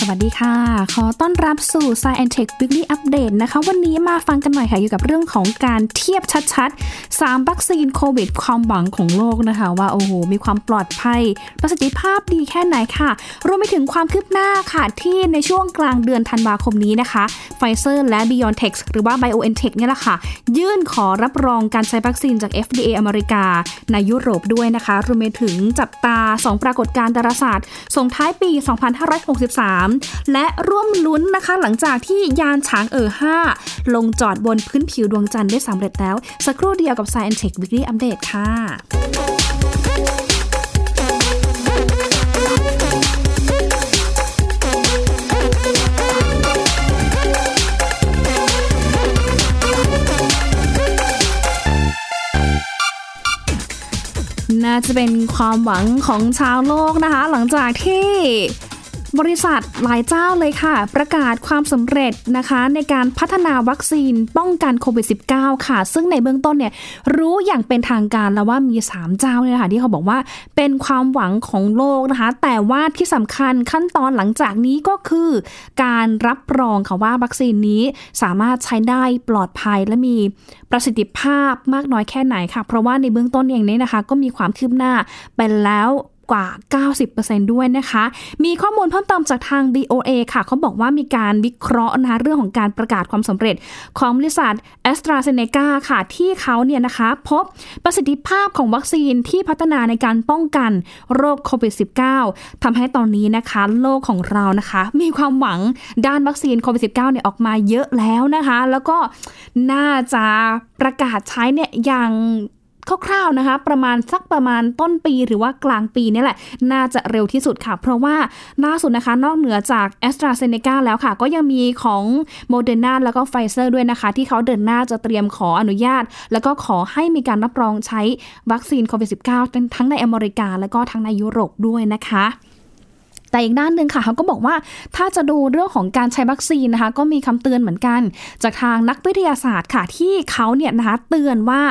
สวัสดีค่ะ ขอต้อนรับสู่ Science Tech Weekly Update นะคะ วันนี้มาฟังกันหน่อยค่ะอยู่กับเรื่องของการเทียบชัดๆ 3 วัคซีนโควิดความหวังของโลกนะคะ ว่าโอ้โห มีความปลอดภัย ประสิทธิภาพดีแค่ไหนค่ะ รวมไปถึงความคืบหน้าค่ะ ที่ในช่วงกลางเดือนธันวาคมนี้นะคะไฟเซอร์และ BioNTech หรือว่า BioNTech เนี่ยแหละค่ะ ยื่นขอรับรองการใช้วัคซีนจาก FDA อเมริกา ในยุโรปด้วยนะคะ รวมไปถึงจับตา 2 ปรากฏการณ์ดาราศาสตร์ส่งท้ายปี 2563และร่วมลุ้นนะคะ หลังจากที่ยานฉางเอ๋อ5ลงจอดบนพื้นผิวดวงจันทร์ได้สำเร็จแล้ว สักครู่เดียวกับ Science Tech Weekly Update ค่ะน่าจะเป็นความหวังของชาวโลกนะคะ หลังจากที่ บริษัทหลายเจ้าเลยค่ะ ประกาศความสำเร็จนะคะ ในการพัฒนาวัคซีนป้องกันโควิด -19 ค่ะ ซึ่งในเบื้องต้นเนี่ยรู้อย่างเป็นทางการแล้วว่ามี 3 เจ้าเนี่ยค่ะที่เขาบอกว่าเป็นความหวังของโลกนะคะ แต่ว่าที่สำคัญขั้นตอนหลังจากนี้ก็คือ การรับรองค่ะว่าวัคซีนนี้สามารถใช้ได้ปลอดภัยและมีประสิทธิภาพมากน้อยแค่ไหนค่ะ เพราะว่าในเบื้องต้นเองเนี่ยนะคะ ก็มีความคืบหน้าไปแล้ว กว่า 90%ด้วยนะคะ มีข้อมูลเพิ่มเติมจากทาง BOA ค่ะ เขาบอกว่ามีการวิเคราะห์นะเรื่องของการประกาศความสำเร็จของบริษัท a s t r a z e ซ e c a ค่ะที่เขาเนี่ยนะคะพบประสิทธิภาพของวัคซีนที่พัฒนาในการป้องกันโรคโควิด -19 ทำให้ตอนนี้นะคะโลกของเรานะคะ มีความหวังด้านวัคซีนโควิด -19 เนี่ยออกมาเยอะแล้วนะคะ แล้วก็น่าจะประกาศใช้เนี่ยอย่าง คร่าวๆนะคะ ประมาณสักประมาณต้นปีหรือว่ากลางปีนี่แหละ น่าจะเร็วที่สุดค่ะ เพราะว่าล่าสุดนะคะ นอกเหนือจาก AstraZeneca แล้วค่ะ ก็ยังมีของ Moderna แล้วก็ไฟเซอร์ด้วยนะคะ ที่เขาเดินหน้าจะเตรียมขออนุญาต แล้วก็ขอให้มีการรับรองใช้วัคซีนโควิด -19 ทั้งในอเมริกา แล้วก็ทั้งในยุโรปด้วยนะคะ แต่อีกด้านหนึ่งค่ะเขาก็บอกว่าถ้าจะดูเรื่องของการใช้วัคซีนนะคะ ก็มีคำเตือนเหมือนกัน จากทางนักวิทยาศาสตร์ค่ะที่เขาเนี่ยนะคะเตือนว่า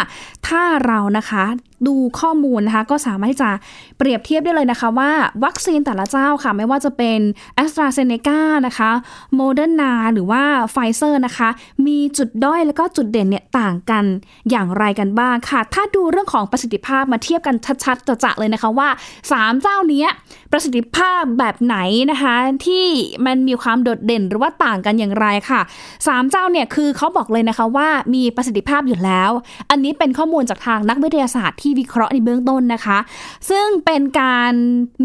ถ้าเรานะคะ ดูข้อมูลนะคะ ก็สามารถที่จะเปรียบเทียบได้เลยนะคะว่าวัคซีนแต่ละเจ้าค่ะ ไม่ว่าจะเป็น a s t r a z e ซ e c a นะคะ Moderna หรือว่า Pfizer นะคะ มีจุดด้อยแล้วก็จุดเด่นเนี่ยต่างกันอย่างไรกันบ้างค่ะ ถ้าดูเรื่องของประสิทธิภาพมาเทียบกันชัดๆจะๆเลยนะคะว่า 3 เจ้านี้ประสิทธิภาพแบบไหนนะคะ ที่มันมีความโดดเด่นหรือว่าต่างกันอย่างไรค่ะ 3 เจ้าเนี่ยคือเขาบอกเลยนะคะว่ามีประสิทธิภาพอยู่แล้ว อันนี้เป็นข้อมูลจากทางนักวิทยาศาสตร์ที่วิเคราะห์ในเบื้องต้นนะคะ ซึ่งเป็นการ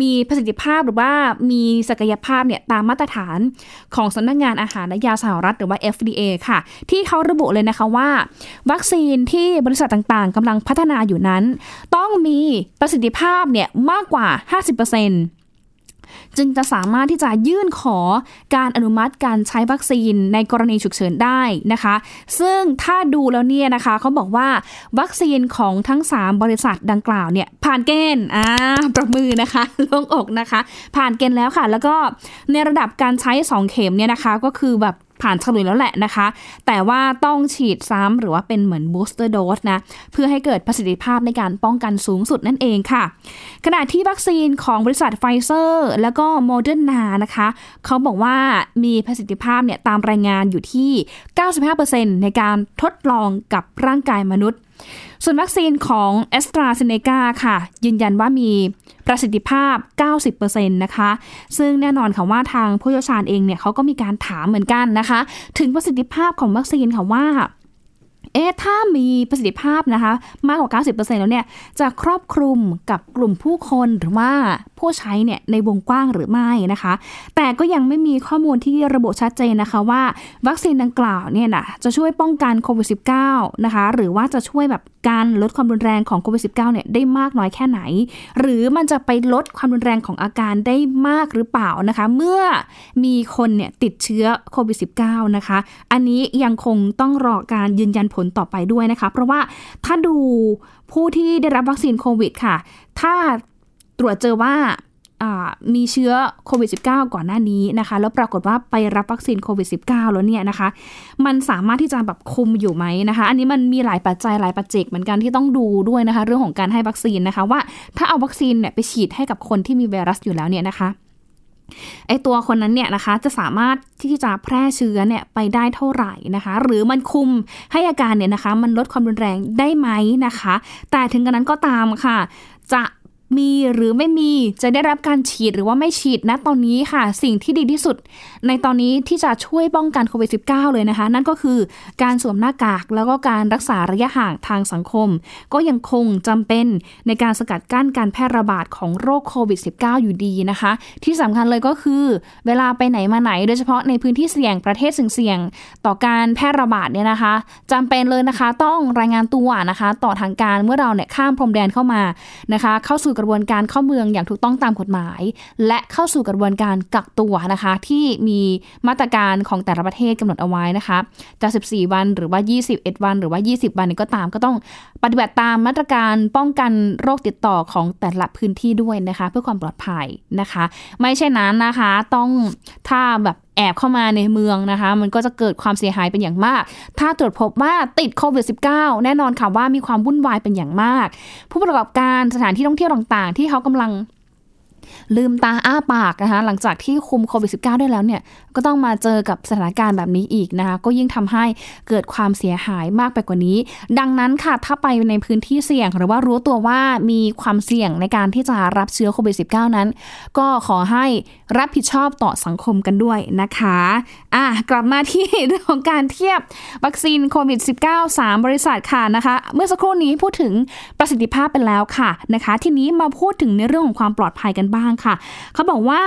มีประสิทธิภาพหรือว่ามีศักยภาพเนี่ยตามมาตรฐานของสำนักงานอาหารและยาสหรัฐหรือว่า FDA ค่ะ ที่เขาระบุเลยนะคะว่า วัคซีนที่บริษัทต่างๆกำลังพัฒนาอยู่นั้น ต้องมีประสิทธิภาพเนี่ยมากกว่า 50% จึงจะสามารถที่จะยื่นขอการอนุมัติการใช้วัคซีนในกรณีฉุกเฉินได้นะคะ ซึ่งถ้าดูแล้วเนี่ยนะคะเขาบอกว่าวัคซีนของทั้ง 3 บริษัทดังกล่าวเนี่ยผ่านเกณฑ์อ่าประมือนะคะลงอกนะคะ ผ่านเกณฑ์แล้วค่ะ แล้วก็ในระดับการใช้ 2 เข็มเนี่ยนะคะก็คือแบบ ผ่านฉลุยแล้วแหละนะคะ แต่ว่าต้องฉีดซ้ำหรือว่าเป็นเหมือน booster dose นะ เพื่อให้เกิดประสิทธิภาพในการป้องกันสูงสุดนั่นเองค่ะ ขณะที่วัคซีนของบริษัทไฟเซอร์ แล้วก็โมเดอร์นานะคะ เขาบอกว่ามีประสิทธิภาพเนี่ยตามรายงานอยู่ที่ 95%ในการทดลองกับร่างกายมนุษย์ ส่วนวัคซีนของ AstraZeneca ค่ะ ยืนยันว่ามีประสิทธิภาพ 90%นะคะ ซึ่งแน่นอนค่ะว่าทางผู้เชี่ยวชาญเองเนี่ยเขาก็มีการถามเหมือนกันนะคะ ถึงประสิทธิภาพของวัคซีนค่ะว่าเอ๊ะถ้ามีประสิทธิภาพนะคะ มากกว่า 90%แล้วเนี่ย จะครอบคลุมกับกลุ่มผู้คนหรือว่า ผู้ใช้เนี่ยในวงกว้างหรือไม่นะคะ แต่ก็ยังไม่มีข้อมูลที่ระบุชัดเจนนะคะว่า วัคซีนดังกล่าวเนี่ยนะจะช่วยป้องกันโควิด -19 นะคะ หรือว่าจะช่วยแบบการลดความรุนแรงของโควิด -19 เนี่ยได้มากน้อยแค่ไหน หรือมันจะไปลดความรุนแรงของอาการได้มากหรือเปล่านะคะ เมื่อมีคนเนี่ยติดเชื้อโควิด -19 นะคะ อันนี้ยังคงต้องรอการยืนยันผลต่อไปด้วยนะคะ เพราะว่าถ้าดูผู้ที่ได้รับวัคซีนโควิดค่ะ ถ้า รวจเจอว่ามีเชื้อโควิด -19 ก่อนหน้านี้นะคะ แล้วปรากฏว่าไปรับวัคซีนโควิด -19 แล้วเนี่ยนะคะ มันสามารถที่จะแบบคุมอยู่ไหมนะคะ อันนี้มันมีหลายปัจจัยหลายปัจเจกเหมือนกันที่ต้องดูด้วยนะคะ เรื่องของการให้วัคซีนนะคะว่าถ้าเอาวัคซีนเนี่ยไปฉีดให้กับคนที่มีไวรัสอยู่แล้วเนี่ยนะคะไอตัวคนนั้นเนี่ยนะคะจะสามารถที่จะแพร่เชื้อเนี่ยไปได้เท่าไหร่นะคะ หรือมันคุมให้อาการเนี่ยนะคะ มันลดความรุนแรงได้ไหมนะคะ แต่ถึงกระนั้นก็ตามค่ะ จะ มีหรือไม่มีจะได้รับการฉีดหรือว่าไม่ฉีดนะตอนนี้ค่ะ สิ่งที่ดีที่สุด ในตอนนี้ที่จะช่วยป้องกันโควิด -19 เลยนะคะ นั่นก็คือการสวมหน้ากากแล้วก็การรักษาระยะห่างทางสังคม ก็ยังคงจำเป็นในการสกัดกั้นการแพร่ระบาดของโรคโควิด -19 อยู่ดีนะคะ ที่สำคัญเลยก็คือ เวลาไปไหนมาไหน โดยเฉพาะในพื้นที่เสี่ยงประเทศเสี่ยงต่อการแพร่ระบาดเนี่ยนะคะจำเป็นเลยนะคะ ต้องรายงานตัวนะคะ ต่อทางการเมื่อเราเนี่ยข้ามพรมแดนเข้ามานะคะ เข้าสู่กระบวนการเข้าเมืองอย่างถูกต้องตามกฎหมาย และเข้าสู่กระบวนการกักตัวนะคะ ที่มีมาตรการของแต่ละประเทศกำหนดเอาไว้นะคะจะ 14 วันหรือว่า 21 วันหรือว่า 20 วันก็ตามก็ต้องปฏิบัติตามมาตรการป้องกันโรคติดต่อของแต่ละพื้นที่ด้วยนะคะ เพื่อความปลอดภัยนะคะ ไม่ใช่นั้นนะคะ ต้องถ้าแบบ แอบเข้ามาในเมืองนะคะ มันก็จะเกิดความเสียหายเป็นอย่างมาก ถ้าตรวจพบว่าติดโควิด -19 แน่นอนค่ะว่ามีความวุ่นวายเป็นอย่างมาก ผู้ประกอบการสถานที่ท่องเที่ยวต่างๆ ที่เขากำลังลืมตาอ้าปากนะคะหลังจากที่คุมโควิด -19 ได้แล้วเนี่ย ก็ต้องมาเจอกับสถานการณ์แบบนี้อีกนะคะ ก็ยิ่งทำให้เกิดความเสียหายมากไปกว่านี้ ดังนั้นค่ะ ถ้าไปในพื้นที่เสี่ยง หรือว่ารู้ตัวว่ามีความเสี่ยงในการที่จะรับเชื้อโควิด -19 นั้น ก็ขอให้รับผิดชอบต่อสังคมกันด้วยนะคะอะกลับมาที่เรื่องของการเทียบวัคซีนโควิด -19 3 บริษัทค่ะนะคะ เมื่อสักครู่นี้พูดถึงประสิทธิภาพไปแล้วค่ะนะคะ ทีนี้มาพูดถึงในเรื่องของความปลอดภัยกันบ้างค่ะ เขาบอกว่า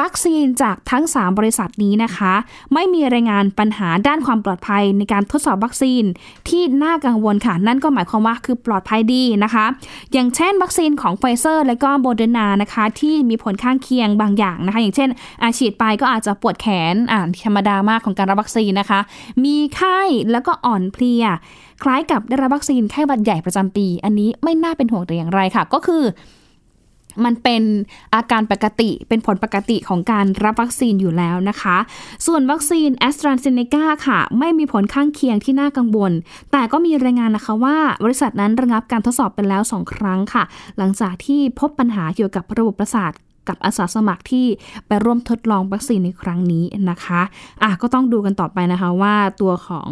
วัคซีนจากทั้ง 3 บริษัทนี้นะคะ ไม่มีรายงานปัญหาด้านความปลอดภัยในการทดสอบวัคซีนที่น่ากังวลค่ะ นั่นก็หมายความว่าคือปลอดภัยดีนะคะ อย่างเช่น วัคซีนของไฟเซอร์และก็โบเดนานะคะ ที่มีผลข้างเคียงบางอย่างนะคะ อย่างเช่น อาฉีดไปก็อาจจะปวดแขนอันธรรมดามากของการรับวัคซีนนะคะ มีไข้แล้วก็อ่อนเพลียคล้ายกับได้รับวัคซีนไข้หวัดใหญ่ประจำปี อันนี้ไม่น่าเป็นห่วงแต่อย่างไรค่ะ ก็คือ มันเป็นอาการปกติเป็นผลปกติของการรับวัคซีนอยู่แล้วนะคะ ส่วนวัคซีนแอสตราเซเนกาค่ะ ไม่มีผลข้างเคียงที่น่ากังวล แต่ก็มีรายงานนะคะว่าบริษัทนั้นระงับการทดสอบไปแล้ว 2 ครั้งค่ะ หลังจากที่พบปัญหาเกี่ยวกับระบบประสาทกับอาสาสมัครที่ไปร่วมทดลองวัคซีนในครั้งนี้นะคะอะก็ต้องดูกันต่อไปนะคะว่าตัวของ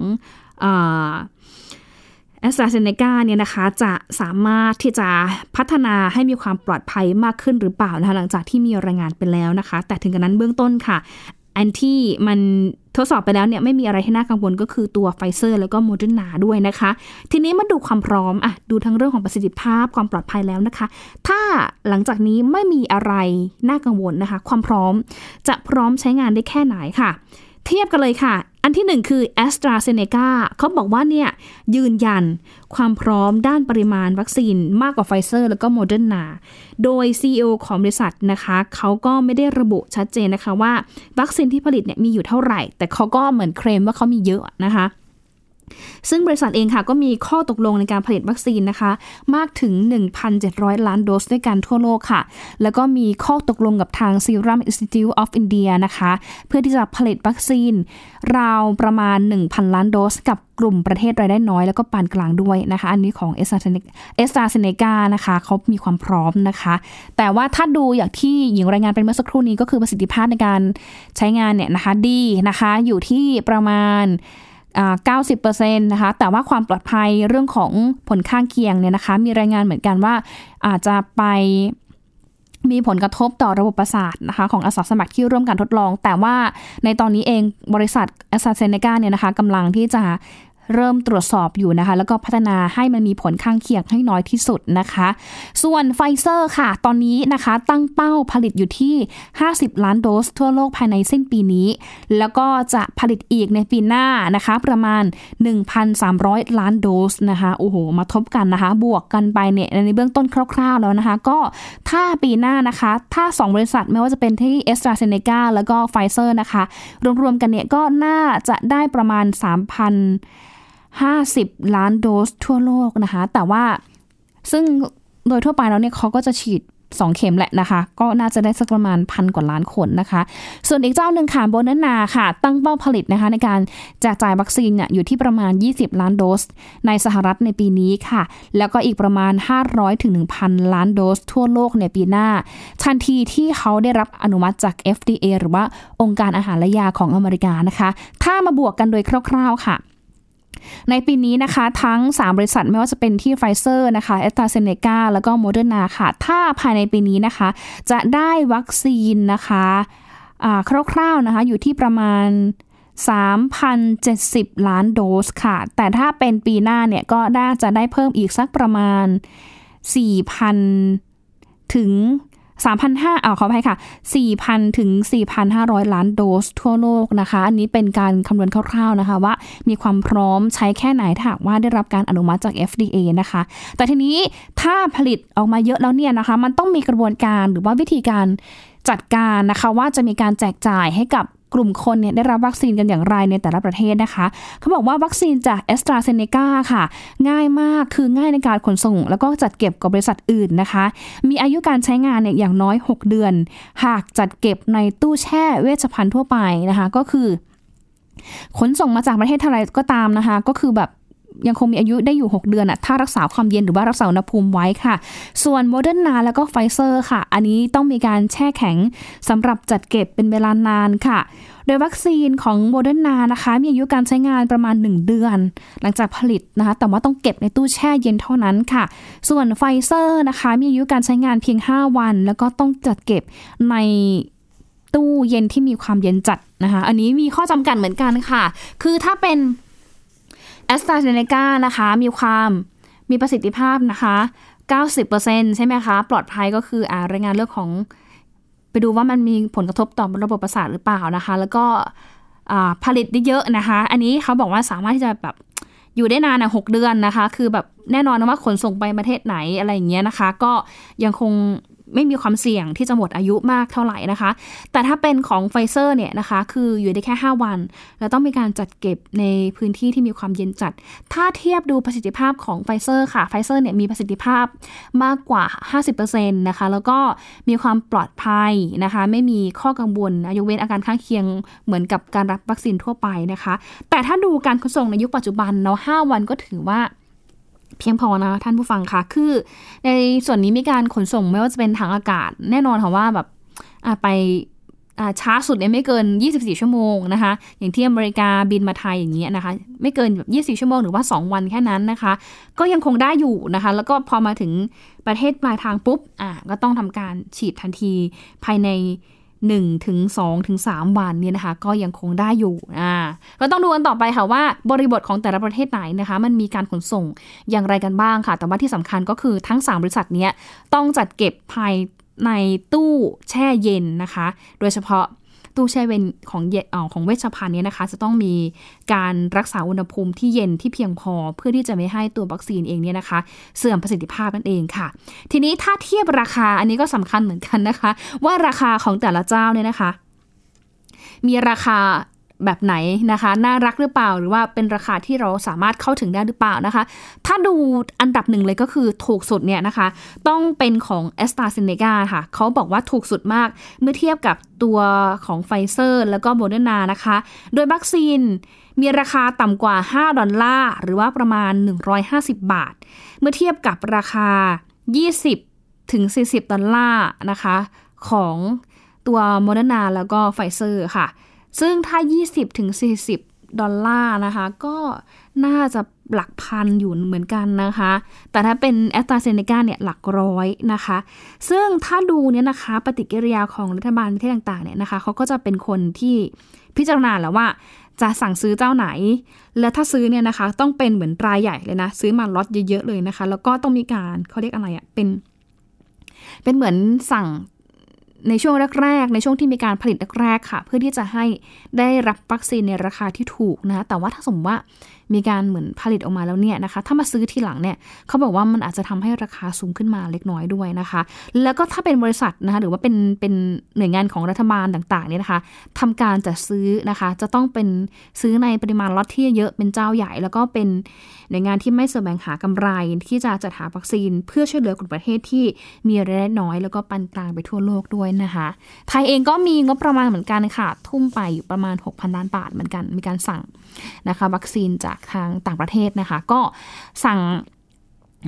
แอสตราเซเนกาเนี่ยนะคะจะสามารถที่จะพัฒนาให้มีความปลอดภัยมากขึ้นหรือเปล่านะคะหลังจากที่มีรายงานไปแล้วนะคะ แต่ถึงกระนั้นเบื้องต้นค่ะ อันที่มันทดสอบไปแล้วเนี่ยไม่มีอะไรที่น่ากังวลก็คือตัวไฟเซอร์แล้วก็โมเดอร์นาด้วยนะคะ ทีนี้มาดูความพร้อมอะดูทั้งเรื่องของประสิทธิภาพความปลอดภัยแล้วนะคะ ถ้าหลังจากนี้ไม่มีอะไรน่ากังวลนะคะ ความพร้อมจะพร้อมใช้งานได้แค่ไหนค่ะ เทียบกันเลยค่ะ อันที่หนึ่งคือ AstraZeneca เขาบอกว่าเนี่ยยืนยันความพร้อมด้านปริมาณวัคซีนมากกว่าไฟเซอร์แล้วก็โมเดอร์นาโดย CEO ของบริษัทนะคะเขาก็ไม่ได้ระบุชัดเจนนะคะว่า วัคซีนที่ผลิตเนี่ยมีอยู่เท่าไหร่ แต่เขาก็เหมือนเคลมว่าเขามีเยอะนะคะ ซึ่งบริษัทเองค่ะก็มีข้อตกลงในการผลิตวัคซีนนะคะ มากถึง 1,700 ล้านโดสด้วยกันทั่วโลกค่ะ แล้วก็มีข้อตกลงกับทาง Serum Institute of India นะคะ เพื่อที่จะผลิตวัคซีน ราวประมาณ 1,000 ล้านโดส กับกลุ่มประเทศรายได้น้อยแล้วก็ปานกลางด้วยนะคะ อันนี้ของเอสตราเซเนกานะคะเขามีความพร้อมนะคะ แต่ว่าถ้าดูอย่างที่หญิงรายงานเป็นเมื่อสักครู่นี้ก็คือประสิทธิภาพในการใช้งานเนี่ยนะคะดีนะคะอยู่ที่ประมาณ 90%นะคะ แต่ว่าความปลอดภัยเรื่องของผลข้างเคียงเนี่ยนะคะ มีรายงานเหมือนกันว่าอาจจะไปมีผลกระทบต่อระบบประสาทนะคะของอาสาสมัครที่ร่วมการทดลอง แต่ว่าในตอนนี้เองบริษัทแอสซาเซเนกาเนี่ยนะคะกำลังที่จะ เริ่มตรวจสอบอยู่นะคะ แล้วก็พัฒนาให้มันมีผลข้างเคียงให้น้อยที่สุดนะคะ ส่วนไฟเซอร์ค่ะ ตอนนี้นะคะตั้งเป้าผลิตอยู่ที่ 50 ล้านโดสทั่วโลกภายในสิ้นปีนี้ แล้วก็จะผลิตอีกในปีหน้านะคะ ประมาณ 1,300 ล้านโดสนะคะโอ้โหมาทบกันนะคะ บวกกันไปเนี่ยในเบื้องต้นคร่าวๆแล้วนะคะ ก็ถ้าปีหน้านะคะ ถ้า 2 บริษัทไม่ว่าจะเป็นที่แอสตราเซเนกาแล้วก็ไฟเซอร์นะคะ รวมๆกันเนี่ยก็น่าจะได้ประมาณ 3,000 50 ล้านโดสทั่วโลกนะคะ แต่ว่าซึ่งโดยทั่วไปแล้วเนี่ยเขาก็จะฉีด2เข็มแหละนะคะ ก็น่าจะได้สักประมาณพันกว่าล้านคนนะคะ ส่วนอีกเจ้าหนึ่งค่ะโมเดอร์นาค่ะ ตั้งเป้าผลิตนะคะ ในการแจกจ่ายวัคซีนอยู่ที่ประมาณ 20 ล้านโดส ในสหรัฐในปีนี้ค่ะ แล้วก็อีกประมาณ 500ถึง1,000 ล้านโดส ทั่วโลกในปีหน้า ทันทีที่เขาได้รับอนุมัติจาก FDA หรือว่าองค์การอาหารและยาของอเมริกานะคะ ถ้ามาบวกกันโดยคร่าว ๆค่ะ ในปีนี้นะคะทั้ง 3 บริษัทไม่ว่าจะเป็นที่ไฟเซอร์นะคะแอสตราเซเนกาแล้วก็โมเดอร์นาค่ะ ถ้าภายในปีนี้นะคะ จะได้วัคซีนนะคะคร่าวๆนะคะอยู่ที่ประมาณ 3,070 ล้านโดสค่ะ แต่ถ้าเป็นปีหน้าเนี่ยก็น่าจะได้เพิ่มอีกสักประมาณ 4,000 ถึง 3,500อ่าขออภัยค่ะ 4,000 ถึง 4,500 ล้านโดสทั่วโลกนะคะ อันนี้เป็นการคำนวณคร่าวๆนะคะ ว่ามีความพร้อมใช้แค่ไหนถ้าหากว่าได้รับการอนุมัติจาก FDA นะคะ แต่ทีนี้ถ้าผลิตออกมาเยอะแล้วเนี่ยนะคะ มันต้องมีกระบวนการหรือว่าวิธีการจัดการนะคะ ว่าจะมีการแจกจ่ายให้กับ กลุ่มคนเนี่ยได้รับวัคซีนกันอย่างไรในแต่ละประเทศนะคะ เขาบอกว่าวัคซีนจากแอสตราเซเนกาค่ะ ง่ายมากคือง่ายในการขนส่ง แล้วก็จัดเก็บกับบริษัทอื่นนะคะ มีอายุการใช้งานเนี่ยอย่างน้อย 6 เดือน หากจัดเก็บในตู้แช่เวชภัณฑ์ทั่วไปนะคะ ก็คือ ขนส่งมาจากประเทศอะไรก็ตามนะคะ ก็คือแบบ ยังคงมีอายุได้อยู่ 6 เดือนอะถ้ารักษาความเย็นหรือว่ารักษาอุณหภูมิไว้ค่ะ ส่วนโมเดอร์นาแล้วก็ไฟเซอร์ค่ะ อันนี้ต้องมีการแช่แข็งสำหรับจัดเก็บเป็นเวลานานค่ะ โดยวัคซีนของโมเดอร์นานะคะ มีอายุการใช้งานประมาณ 1 เดือน หลังจากผลิตนะคะแต่ว่าต้องเก็บในตู้แช่เย็นเท่านั้นค่ะ ส่วนไฟเซอร์นะคะ มีอายุการใช้งานเพียง 5 วัน แล้วก็ต้องจัดเก็บในตู้เย็นที่มีความเย็นจัดนะคะ อันนี้มีข้อจำกัดเหมือนกันค่ะ คือถ้าเป็น แอสตราเซเนกานะคะมีความมีประสิทธิภาพนะคะ 90%ใช่ไหมคะ ปลอดภัยก็คืออ่ารายงานเรื่องของ ไปดูว่ามันมีผลกระทบต่อระบบประสาทหรือเปล่านะคะ แล้วก็ผลิตได้เยอะนะคะ อันนี้เขาบอกว่าสามารถที่จะแบบอยู่ได้นานนะหกเดือนนะคะ คือแบบแน่นอนว่าขนส่งไปประเทศไหนอะไรอย่างเงี้ยนะคะ ก็ยังคง ไม่มีความเสี่ยงที่จะหมดอายุมากเท่าไหร่นะคะ แต่ถ้าเป็นของไฟเซอร์เนี่ยนะคะ คืออยู่ได้แค่ 5 วัน แล้วต้องมีการจัดเก็บในพื้นที่ที่มีความเย็นจัด ถ้าเทียบดูประสิทธิภาพของไฟเซอร์ค่ะ ไฟเซอร์เนี่ยมีประสิทธิภาพมากกว่า 50%นะคะ แล้วก็มีความปลอดภัยนะคะ ไม่มีข้อกังวลยกเว้นอาการข้างเคียงเหมือนกับการรับวัคซีนทั่วไปนะคะ แต่ถ้าดูการขนส่งในยุคปัจจุบันเนาะ5วันก็ถือว่า เพียงพอนะท่านผู้ฟังคะคือ ในส่วนนี้มีการขนส่งไม่ว่าจะเป็นทางอากาศ แน่นอนค่ะว่าแบบไปช้าสุดเนี่ยไม่เกิน 24 ชั่วโมงนะคะ อย่างที่อเมริกาบินมาไทยอย่างเงี้ยนะคะ ไม่เกินแบบ24 ชั่วโมงหรือว่า 2 วันแค่นั้นนะคะ ก็ยังคงได้อยู่นะคะ แล้วก็พอมาถึงประเทศปลายทางปุ๊บ อะก็ต้องทำการฉีดทันทีภายใน 1ถึง2ถึง3วันเนี่ยนะคะ ก็ยังคงได้อยู่อ่าก็ต้องดูกันต่อไปค่ะว่าบริบทของแต่ละประเทศไหนนะคะ มันมีการขนส่งอย่างไรกันบ้างค่ะ แต่ว่าที่สำคัญก็คือทั้ง 3 บริษัทนี้ต้องจัดเก็บภายในตู้แช่เย็นนะคะ โดยเฉพาะ ตู้แช่เย็นของเย็นของเวชภัณฑ์นี้นะคะ จะต้องมีการรักษาอุณหภูมิที่เย็นที่เพียงพอ เพื่อที่จะไม่ให้ตัววัคซีนเองเนี่ยนะคะ เสื่อมประสิทธิภาพนั่นเองค่ะ ทีนี้ถ้าเทียบราคาอันนี้ก็สำคัญเหมือนกันนะคะ ว่าราคาของแต่ละเจ้าเนี่ยนะคะมีราคา แบบไหนนะคะ น่ารักหรือเปล่าหรือว่าเป็นราคาที่เราสามารถเข้าถึงได้หรือเปล่านะคะ ถ้าดูอันดับหนึ่งเลยก็คือถูกสุดเนี่ยนะคะ ต้องเป็นของแอสตราเซเนกาค่ะ เขาบอกว่าถูกสุดมาก เมื่อเทียบกับตัวของไฟเซอร์แล้วก็โมเดอร์นานะคะ โดยวัคซีนมีราคาต่ำกว่า 5 ดอลลาร์ หรือว่าประมาณ 150 บาท เมื่อเทียบกับราคา 20 ถึง 40 ดอลลาร์นะคะ ของตัวโมเดอร์นาแล้วก็ไฟเซอร์ค่ะ ซึ่งถ้า 20ถึง40 ดอลลาร์นะคะ ก็น่าจะหลักพันอยู่เหมือนกันนะคะ แต่ถ้าเป็นแอสตราเซเนกาเนี่ยหลักร้อยนะคะ ซึ่งถ้าดูเนี่ยนะคะปฏิกิริยาของรัฐบาลประเทศต่างๆเนี่ยนะคะเขาก็จะเป็นคนที่พิจารณาแล้วว่าจะสั่งซื้อเจ้าไหน และถ้าซื้อเนี่ยนะคะ ต้องเป็นเหมือนรายใหญ่เลยนะ ซื้อมาล็อตเยอะๆเลยนะคะ แล้วก็ต้องมีการเขาเรียกอะไรอะ่ะเป็น เป็นเหมือนสั่ง ในช่วงแรกๆ ในช่วงที่มีการผลิตแรกๆ ค่ะ เพื่อที่จะให้ได้รับวัคซีนในราคาที่ถูกนะ แต่ว่าถ้าสมมติว่า มีการเหมือนผลิตออกมาแล้วเนี่ยนะคะ ถ้ามาซื้อทีหลังเนี่ยเขาบอกว่ามันอาจจะทำให้ราคาสูงขึ้นมาเล็กน้อยด้วยนะคะ แล้วก็ถ้าเป็นบริษัทนะคะหรือว่าเป็นเป็นหน่วยงานของรัฐบาลต่างๆเนี่ยนะคะทำการจัดซื้อนะคะ จะต้องเป็นซื้อในปริมาณล็อตที่เยอะเป็นเจ้าใหญ่ แล้วก็เป็นหน่วยงานที่ไม่แสวงหากำไรที่จะจัดหาวัคซีน เพื่อช่วยเหลือกลุ่มประเทศที่มีรายได้น้อย แล้วก็ปานกลางไปทั่วโลกด้วยนะคะ ไทยเองก็มีงบประมาณเหมือนกันค่ะ ทุ่มไปอยู่ประมาณ 6,000 ล้านบาทเหมือนกัน มีการสั่งนะคะ วัคซีนจากทางต่างประเทศนะคะ ก็สั่ง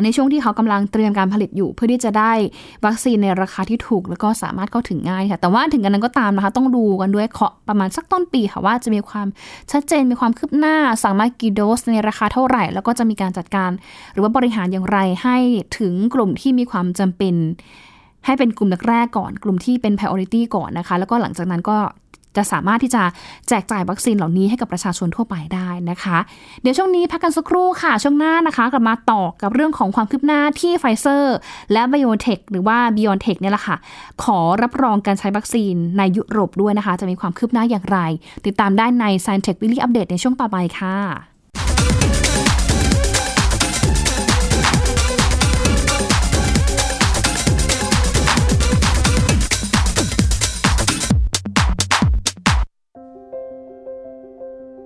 ในช่วงที่เขากำลังเตรียมการผลิตอยู่ เพื่อที่จะได้วัคซีนในราคาที่ถูก แล้วก็สามารถเข้าถึงง่ายค่ะ แต่ว่าถึงกันนั้นก็ตามนะคะ ต้องดูกันด้วยเคาะประมาณสักต้นปีค่ะว่าจะมีความชัดเจนมีความคืบหน้า สั่งมากี่โดสในราคาเท่าไหร่ แล้วก็จะมีการจัดการ หรือว่าบริหารอย่างไรให้ถึงกลุ่มที่มีความจำเป็นให้เป็นกลุ่มแรกก่อน กลุ่มที่เป็น priority ก่อนนะคะ แล้วก็หลังจากนั้นก็ จะสามารถที่จะแจกจ่ายวัคซีนเหล่านี้ให้กับประชาชนทั่วไปได้นะคะ เดี๋ยวช่วงนี้พักกันสักครู่ค่ะ ช่วงหน้านะคะ กลับมาต่อกับเรื่องของความคืบหน้าที่ไฟเซอร์ และไบโอเทคหรือว่าบิออนเทคเนี่ยแหละค่ะ ขอรับรองการใช้วัคซีนในยุโรปด้วยนะคะ จะมีความคืบหน้าอย่างไร ติดตามได้ใน Science Tech Weekly Update ในช่วงต่อไปค่ะ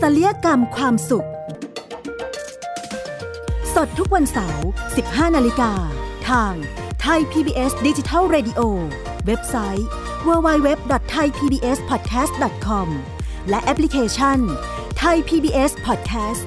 ศัลยกรรมความสุข สดทุกวันเสาร์ 15 นาฬิกา ทางไทย PBS Digital Radio เว็บไซต์ www.thaipbspodcast.com และแอปพลิเคชัน Thai PBS Podcast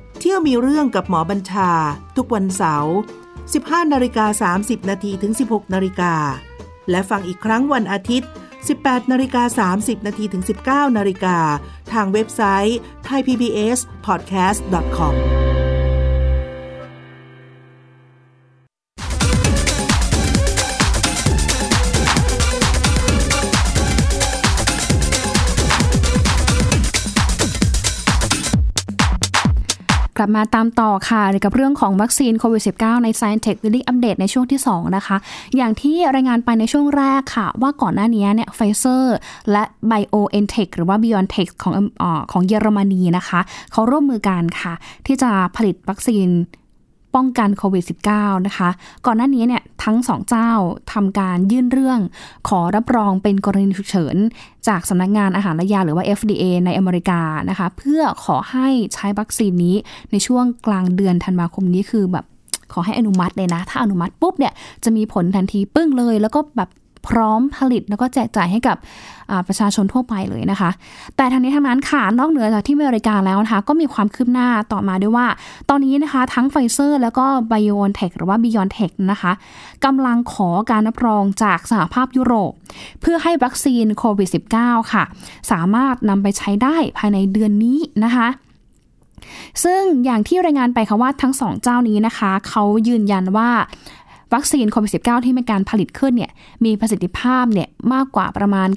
เที่ยวมีเรื่องกับหมอบัญชา ทุกวันเสาร์ 15นาฬิกา30นาทีถึง 16นาฬิกาและฟังอีกครั้งวันอาทิตย์ 18นาฬิกา30นาทีถึง 19นาฬิกาทางเว็บไซต์ thaipbspodcast.com กลับมาตามต่อค่ะกับเรื่องของวัคซีนโควิด -19 ใน Science Tech Daily Update ในช่วงที่ 2 นะคะ อย่างที่รายงานไปในช่วงแรกค่ะ ว่าก่อนหน้านี้เนี่ยไฟเซอร์และ BioNTech หรือว่า BioNTech ของอของเยอรมนีนะคะ เขาร่วมมือกันค่ะ ที่จะผลิตวัคซีน ป้องกันโควิด -19 นะคะ ก่อนหน้านี้เนี่ยทั้งสองเจ้าทำการยื่นเรื่อง ขอรับรองเป็นกรณีฉุกเฉิน จากสำนักงานอาหารและยาหรือว่า FDA ในอเมริกานะคะ เพื่อขอให้ใช้วัคซีนนี้ในช่วงกลางเดือนธันวาคมนี้คือแบบขอให้อนุมัติเลยนะ ถ้าอนุมัติปุ๊บเนี่ยจะมีผลทันทีปึ้งเลย แล้วก็แบบ พร้อมผลิตแล้วก็แจกจ่ายให้กับประชาชนทั่วไปเลยนะคะ แต่ทางนี้ทางนั้นค่ะนอกเหนือจากที่อเมริกาแล้วนะคะ ก็มีความคืบหน้าต่อมาด้วยว่า ตอนนี้นะคะทั้งไฟเซอร์ แล้วก็ b i o n t e c h หรือว่า b i o n t e c h นะคะกำลังขอการรับรองจากสหภาพยุโรป เพื่อให้วัคซีนโควิด -19 ค่ะ สามารถนำไปใช้ได้ภายในเดือนนี้นะคะซึ่งอย่างที่รายงานไปค่ะว่าทั้งสองเจ้านี้นะคะ เขายืนยันว่า วัคซีนโควิด -19 ที่มีการผลิตขึ้นเนี่ยมีประสิทธิภาพเนี่ยมากกว่าประมาณ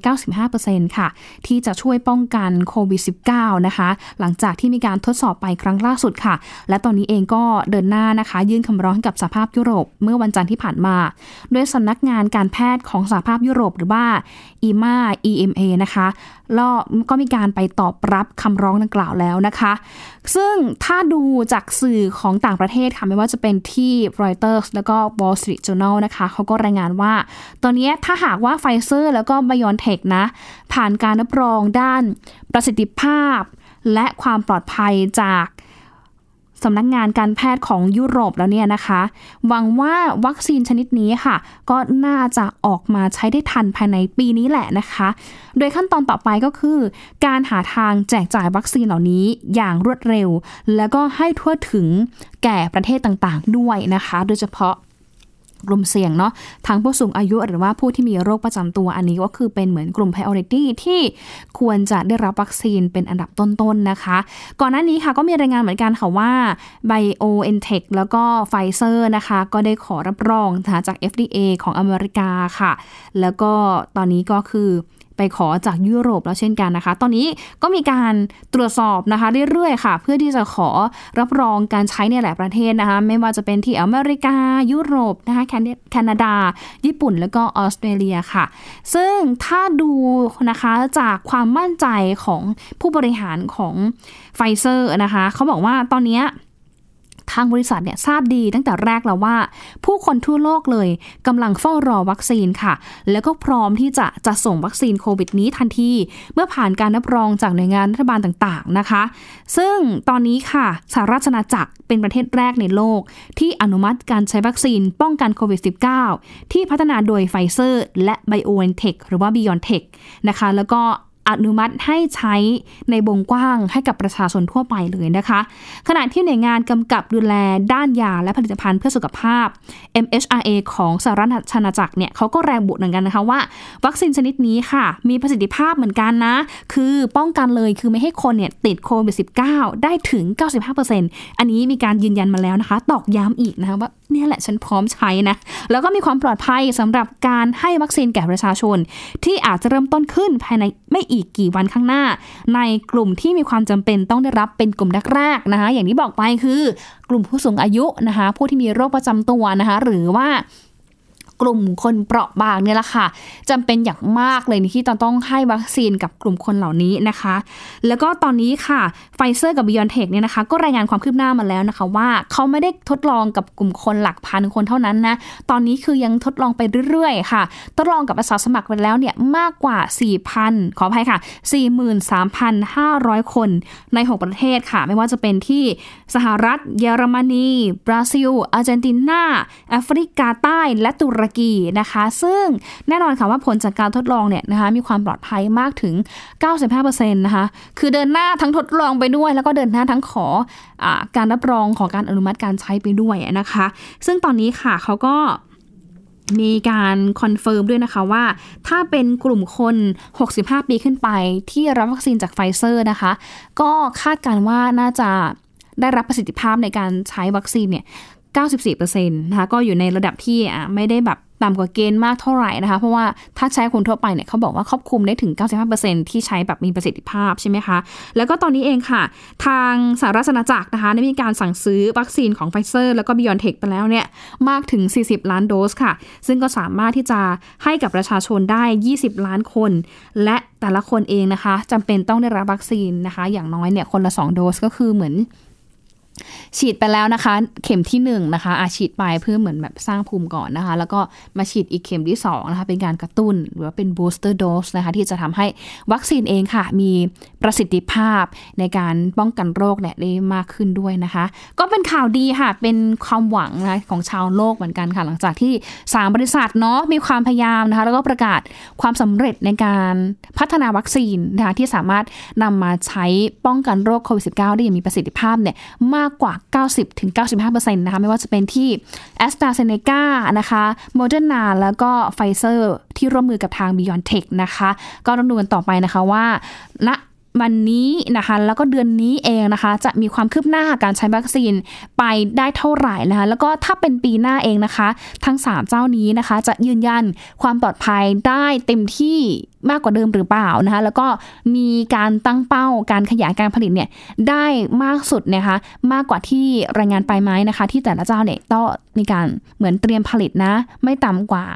95%ค่ะ ที่จะช่วยป้องกันโควิด -19 นะคะ หลังจากที่มีการทดสอบไปครั้งล่าสุดค่ะ และตอนนี้เองก็เดินหน้านะคะ ยื่นคำร้องกับสหภาพยุโรปเมื่อวันจันทร์ที่ผ่านมา ด้วยสำนักงานการแพทย์ของสหภาพยุโรปหรือว่า EMA EMA นะคะแล้วก็มีการไปตอบรับคำร้องดังกล่าวแล้วนะคะ ซึ่งถ้าดูจากสื่อของต่างประเทศค่ะไม่ว่าจะเป็นที่ Reuters แล้วก็ Wall Street Journal นะคะเขาก็รายงานว่า ตอนนี้ถ้าหากว่าไฟเซอร์แล้วก็ BioNTech นะ ผ่านการรับรองด้านประสิทธิภาพ และความปลอดภัยจาก สำนักงงานการแพทย์ของยุโรปแล้วเนี่ยนะคะหวังว่าวัคซีนชนิดนี้ค่ะ ก็น่าจะออกมาใช้ได้ทันภายในปีนี้แหละนะคะ โดยขั้นตอนต่อไปก็คือ การหาทางแจกจ่ายวัคซีนเหล่านี้อย่างรวดเร็ว แล้วก็ให้ทั่วถึงแก่ประเทศต่างๆ ด้วยนะคะ โดยเฉพาะ กลุ่มเสี่ยงเนาะทั้งผู้สูงอายุหรือว่าผู้ที่มีโรคประจำตัวอันนี้ก็คือเป็นเหมือนกลุ่ม priority ที่ควรจะได้รับวัคซีนเป็นอันดับต้นๆนนะคะ ก่อนหน้านี้ค่ะก็มีรายงานเหมือนกันค่ะว่า BioNTech แล้วก็ Pfizer นะคะ ก็ได้ขอรับรองจาก FDA ของอเมริกาค่ะ แล้วก็ตอนนี้ก็คือ ไปขอจากยุโรปแล้วเช่นกันนะคะ ตอนนี้ก็มีการตรวจสอบนะคะเรื่อยๆค่ะ เพื่อที่จะขอรับรองการใช้ในหลายประเทศนะคะ ไม่ว่าจะเป็นที่อเมริกายุโรปนะคะแคนาดา ญี่ปุ่นแล้วก็ออสเตรเลียค่ะ ซึ่งถ้าดูนะคะจากความมั่นใจของผู้บริหารของไฟเซอร์นะคะเขาบอกว่าตอนนี้ ทางบริษัทเนี่ยทราบดีตั้งแต่แรกแล้วว่า ผู้คนทั่วโลกเลยกำลังเฝ้ารอวัคซีนค่ะ แล้วก็พร้อมที่จะจะส่งวัคซีนโควิดนี้ทันที เมื่อผ่านการรับรองจากหน่วยงานรัฐบาลต่างๆนะคะ ซึ่งตอนนี้ค่ะสหราชอาณาจักรเป็นประเทศแรกในโลก ที่อนุมัติการใช้วัคซีนป้องกันโควิด -19 ที่พัฒนาโดยไฟเซอร์และ BioNTech หรือว่า BioNTech นะคะ แล้วก็ อนุมัติให้ใช้ในวงกว้างให้กับประชาชนทั่วไปเลยนะคะ ขณะที่หน่วยงานกำกับดูแลด้านยาและผลิตภัณฑ์เพื่อสุขภาพ MHRA ของสหรัฐอาณาจักรเนี่ยเขาก็แรงบุเหมือนกันนะคะว่า วัคซีนชนิดนี้ค่ะ มีประสิทธิภาพเหมือนกันนะ คือป้องกันเลยคือไม่ให้คนเนี่ยติดโควิด -19 ได้ถึง 95%อันนี้มีการยืนยันมาแล้วนะคะ ตอกย้ำอีกนะคะว่าเนี่ยแหละฉันพร้อมใช้นะแล้วก็มีความปลอดภัยสำหรับการให้วัคซีนแก่ประชาชน ที่อาจจะเริ่มต้นขึ้นภายในไม่อีอีกกี่วันข้างหน้า ในกลุ่มที่มีความจำเป็นต้องได้รับเป็นกลุ่มแรกๆนะคะ อย่างที่บอกไปคือกลุ่มผู้สูงอายุนะคะ ผู้ที่มีโรคประจำตัวนะคะ หรือว่า กลุ่มคนเปราะบางเนี่ยแหละค่ะจำเป็นอย่างมากเลยที่ต้องต้องให้วัคซีนกับกลุ่มคนเหล่านี้นะคะ แล้วก็ตอนนี้ค่ะไฟเซอร์กับบิออนเทคเนี่ยนะคะ ก็รายงานความคืบหน้ามาแล้วนะคะว่าเขาไม่ได้ทดลองกับกลุ่มคนหลักพันคนเท่านั้นนะตอนนี้คือยังทดลองไปเรื่อยๆ ค่ะ ทดลองกับอาสาสมัครไปแล้วเนี่ยมากกว่า 4,000 ขออภัยค่ะ 43,500 คนใน 6 ประเทศค่ะ ไม่ว่าจะเป็นที่สหรัฐ เยอรมนี บราซิล อาร์เจนตินาแอฟริกาใต้และตุรกีนะคะ ซึ่งแน่นอนค่ะว่าผลจากการทดลองเนี่ยนะคะมีความปลอดภัยมากถึง 95%นะคะคือเดินหน้าทั้งทดลองไปด้วย แล้วก็เดินหน้าทั้งขอการรับรองของการอนุมัติการใช้ไปด้วยนะคะ ซึ่งตอนนี้ค่ะเขาก็มีการ confirm ด้วยนะคะว่าถ้าเป็นกลุ่มคน 65 ปีขึ้นไปที่รับวัคซีนจากไฟเซอร์นะคะ ก็คาดการณ์ว่าน่าจะได้รับประสิทธิภาพในการใช้วัคซีนเนี่ย 94%นะคะก็อยู่ในระดับที่อะไม่ได้แบบต่ำกว่าเกณฑ์มากเท่าไหร่นะคะ เพราะว่าถ้าใช้คนทั่วไปเนี่ยเขาบอกว่าครอบคลุมได้ถึง 95%ที่ใช้แบบมีประสิทธิภาพใช่ไหมคะ แล้วก็ตอนนี้เองค่ะ ทางสหราชอาณาจักรนะคะได้มีการสั่งซื้อวัคซีนของไฟเซอร์แล้วก็บิออนเทคไปแล้วเนี่ยมากถึง 40 ล้านโดสค่ะ ซึ่งก็สามารถที่จะให้กับประชาชนได้ 20 ล้านคน และแต่ละคนเองนะคะจำเป็นต้องได้รับวัคซีนนะคะ อย่างน้อยเนี่ยคนละ 2 โดสก็คือเหมือน ฉีดไปแล้วนะคะ เข็มที่1นะคะอาฉีดไปเพื่อเหมือนแบบสร้างภูมิก่อนนะคะ แล้วก็มาฉีดอีกเข็มที่2นะคะเป็นการกระตุ้นหรือว่าเป็น booster dose นะคะ ที่จะทำให้วัคซีนเองค่ะ มีประสิทธิภาพในการป้องกันโรคเนี่ยได้มากขึ้นด้วยนะคะ ก็เป็นข่าวดีค่ะ เป็นความหวังนะของชาวโลกเหมือนกันค่ะ หลังจากที่ 3 บริษัทเนาะมีความพยายามนะคะ แล้วก็ประกาศความสำเร็จในการพัฒนาวัคซีนนะคะที่สามารถนำมาใช้ป้องกันโรคโควิด -19 ได้อย่างมีประสิทธิภาพเนี่ยมากากกว่า 90-95%นะคะไม่ว่าจะเป็นที่ a s t r a z เซ e c a นะคะ m o เด r n a แล้วก็ไฟเซอร์ที่ร่วมมือกับทาง BioNTech นะคะ ก็ต้องดูกันต่อไปนะคะว่าณ วันนี้นะคะแล้วก็เดือนนี้เองนะคะ จะมีความคืบหน้าการใช้วัคซีนไปได้เท่าไหร่นะคะ แล้วก็ถ้าเป็นปีหน้าเองนะคะ ทั้ง 3 เจ้านี้นะคะ จะยืนยันความปลอดภัยได้เต็มที่มากกว่าเดิมหรือเปล่านะคะ แล้วก็มีการตั้งเป้าการขยายการผลิตเนี่ยได้มากสุดนะคะ มากกว่าที่รายงานไปไหมนะคะ ที่แต่ละเจ้าเนี่ยต้องมีการเหมือนเตรียมผลิตนะ ไม่ต่ำกว่า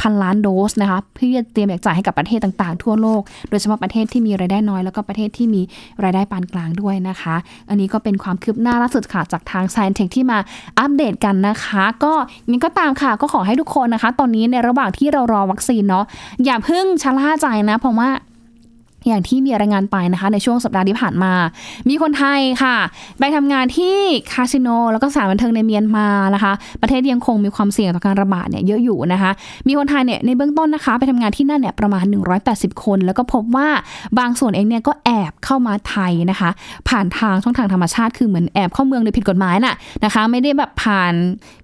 7,000 ล้านโดสนะคะเพื่อเตรียมแจกจ่ายให้กับประเทศต่างๆ ทั่วโลก โดยเฉพาะประเทศที่มีรายได้น้อยแล้วก็ประเทศที่มีรายได้ปานกลางด้วยนะคะ อันนี้ก็เป็นความคืบหน้าล่าสุดค่ะจากทาง s ซ i e n Tech ที่มาอัปเดตกันนะคะ ก็ยังก็ตามค่ะก็ขอให้ทุกคนนะคะ ตอนนี้ในระหว่างที่เรารอวัคซีนเนาะอย่าเพิ่งชะล่าใจนะเพราะว่า อย่างที่มีรายงานไปนะคะ ในช่วงสัปดาห์ที่ผ่านมา มีคนไทยค่ะ ไปทำงานที่คาสิโน แล้วก็สถานบันเทิงในเมียนมานะคะ ประเทศยังคงมีความเสี่ยงต่อการระบาดเนี่ยเยอะอยู่นะคะ มีคนไทยเนี่ยในเบื้องต้นนะคะ ไปทำงานที่นั่นเนี่ยประมาณ 180 คน แล้วก็พบว่าบางส่วนเองเนี่ยก็แอบเข้ามาไทยนะคะ ผ่านทางช่องทางธรรมชาติคือเหมือนแอบเข้าเมืองโดยผิดกฎหมายน่ะนะคะ ไม่ได้แบบผ่าน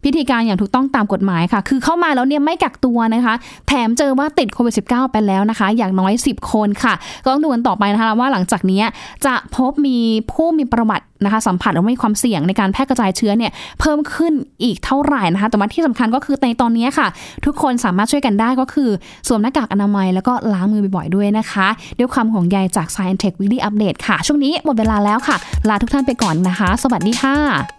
พิธีการอย่างถูกต้องตามกฎหมายค่ะ คือเข้ามาแล้วเนี่ยไม่กักตัวนะคะ แถมเจอว่าติดโควิด -19 ไปแล้วนะคะ อย่างน้อย 10 คนค่ะก็ต้องดูกันต่อไปนะคะว่าหลังจากนี้จะพบมีผู้มีประวัตินะคะสัมผัสหรือมีความเสี่ยงในการแพร่กระจายเชื้อเนี่ยเพิ่มขึ้นอีกเท่าไหร่นะคะแต่ว่าที่สำคัญก็คือในตอนนี้ค่ะ ทุกคนสามารถช่วยกันได้ก็คือสวมหน้ากากอนามัยแล้วก็ล้างมือบ่อยๆด้วยนะคะ ด้วยความห่วงใยจาก Science Tech Weekly Update ค่ะ ช่วงนี้หมดเวลาแล้วค่ะ ลาทุกท่านไปก่อนนะคะ สวัสดีค่ะ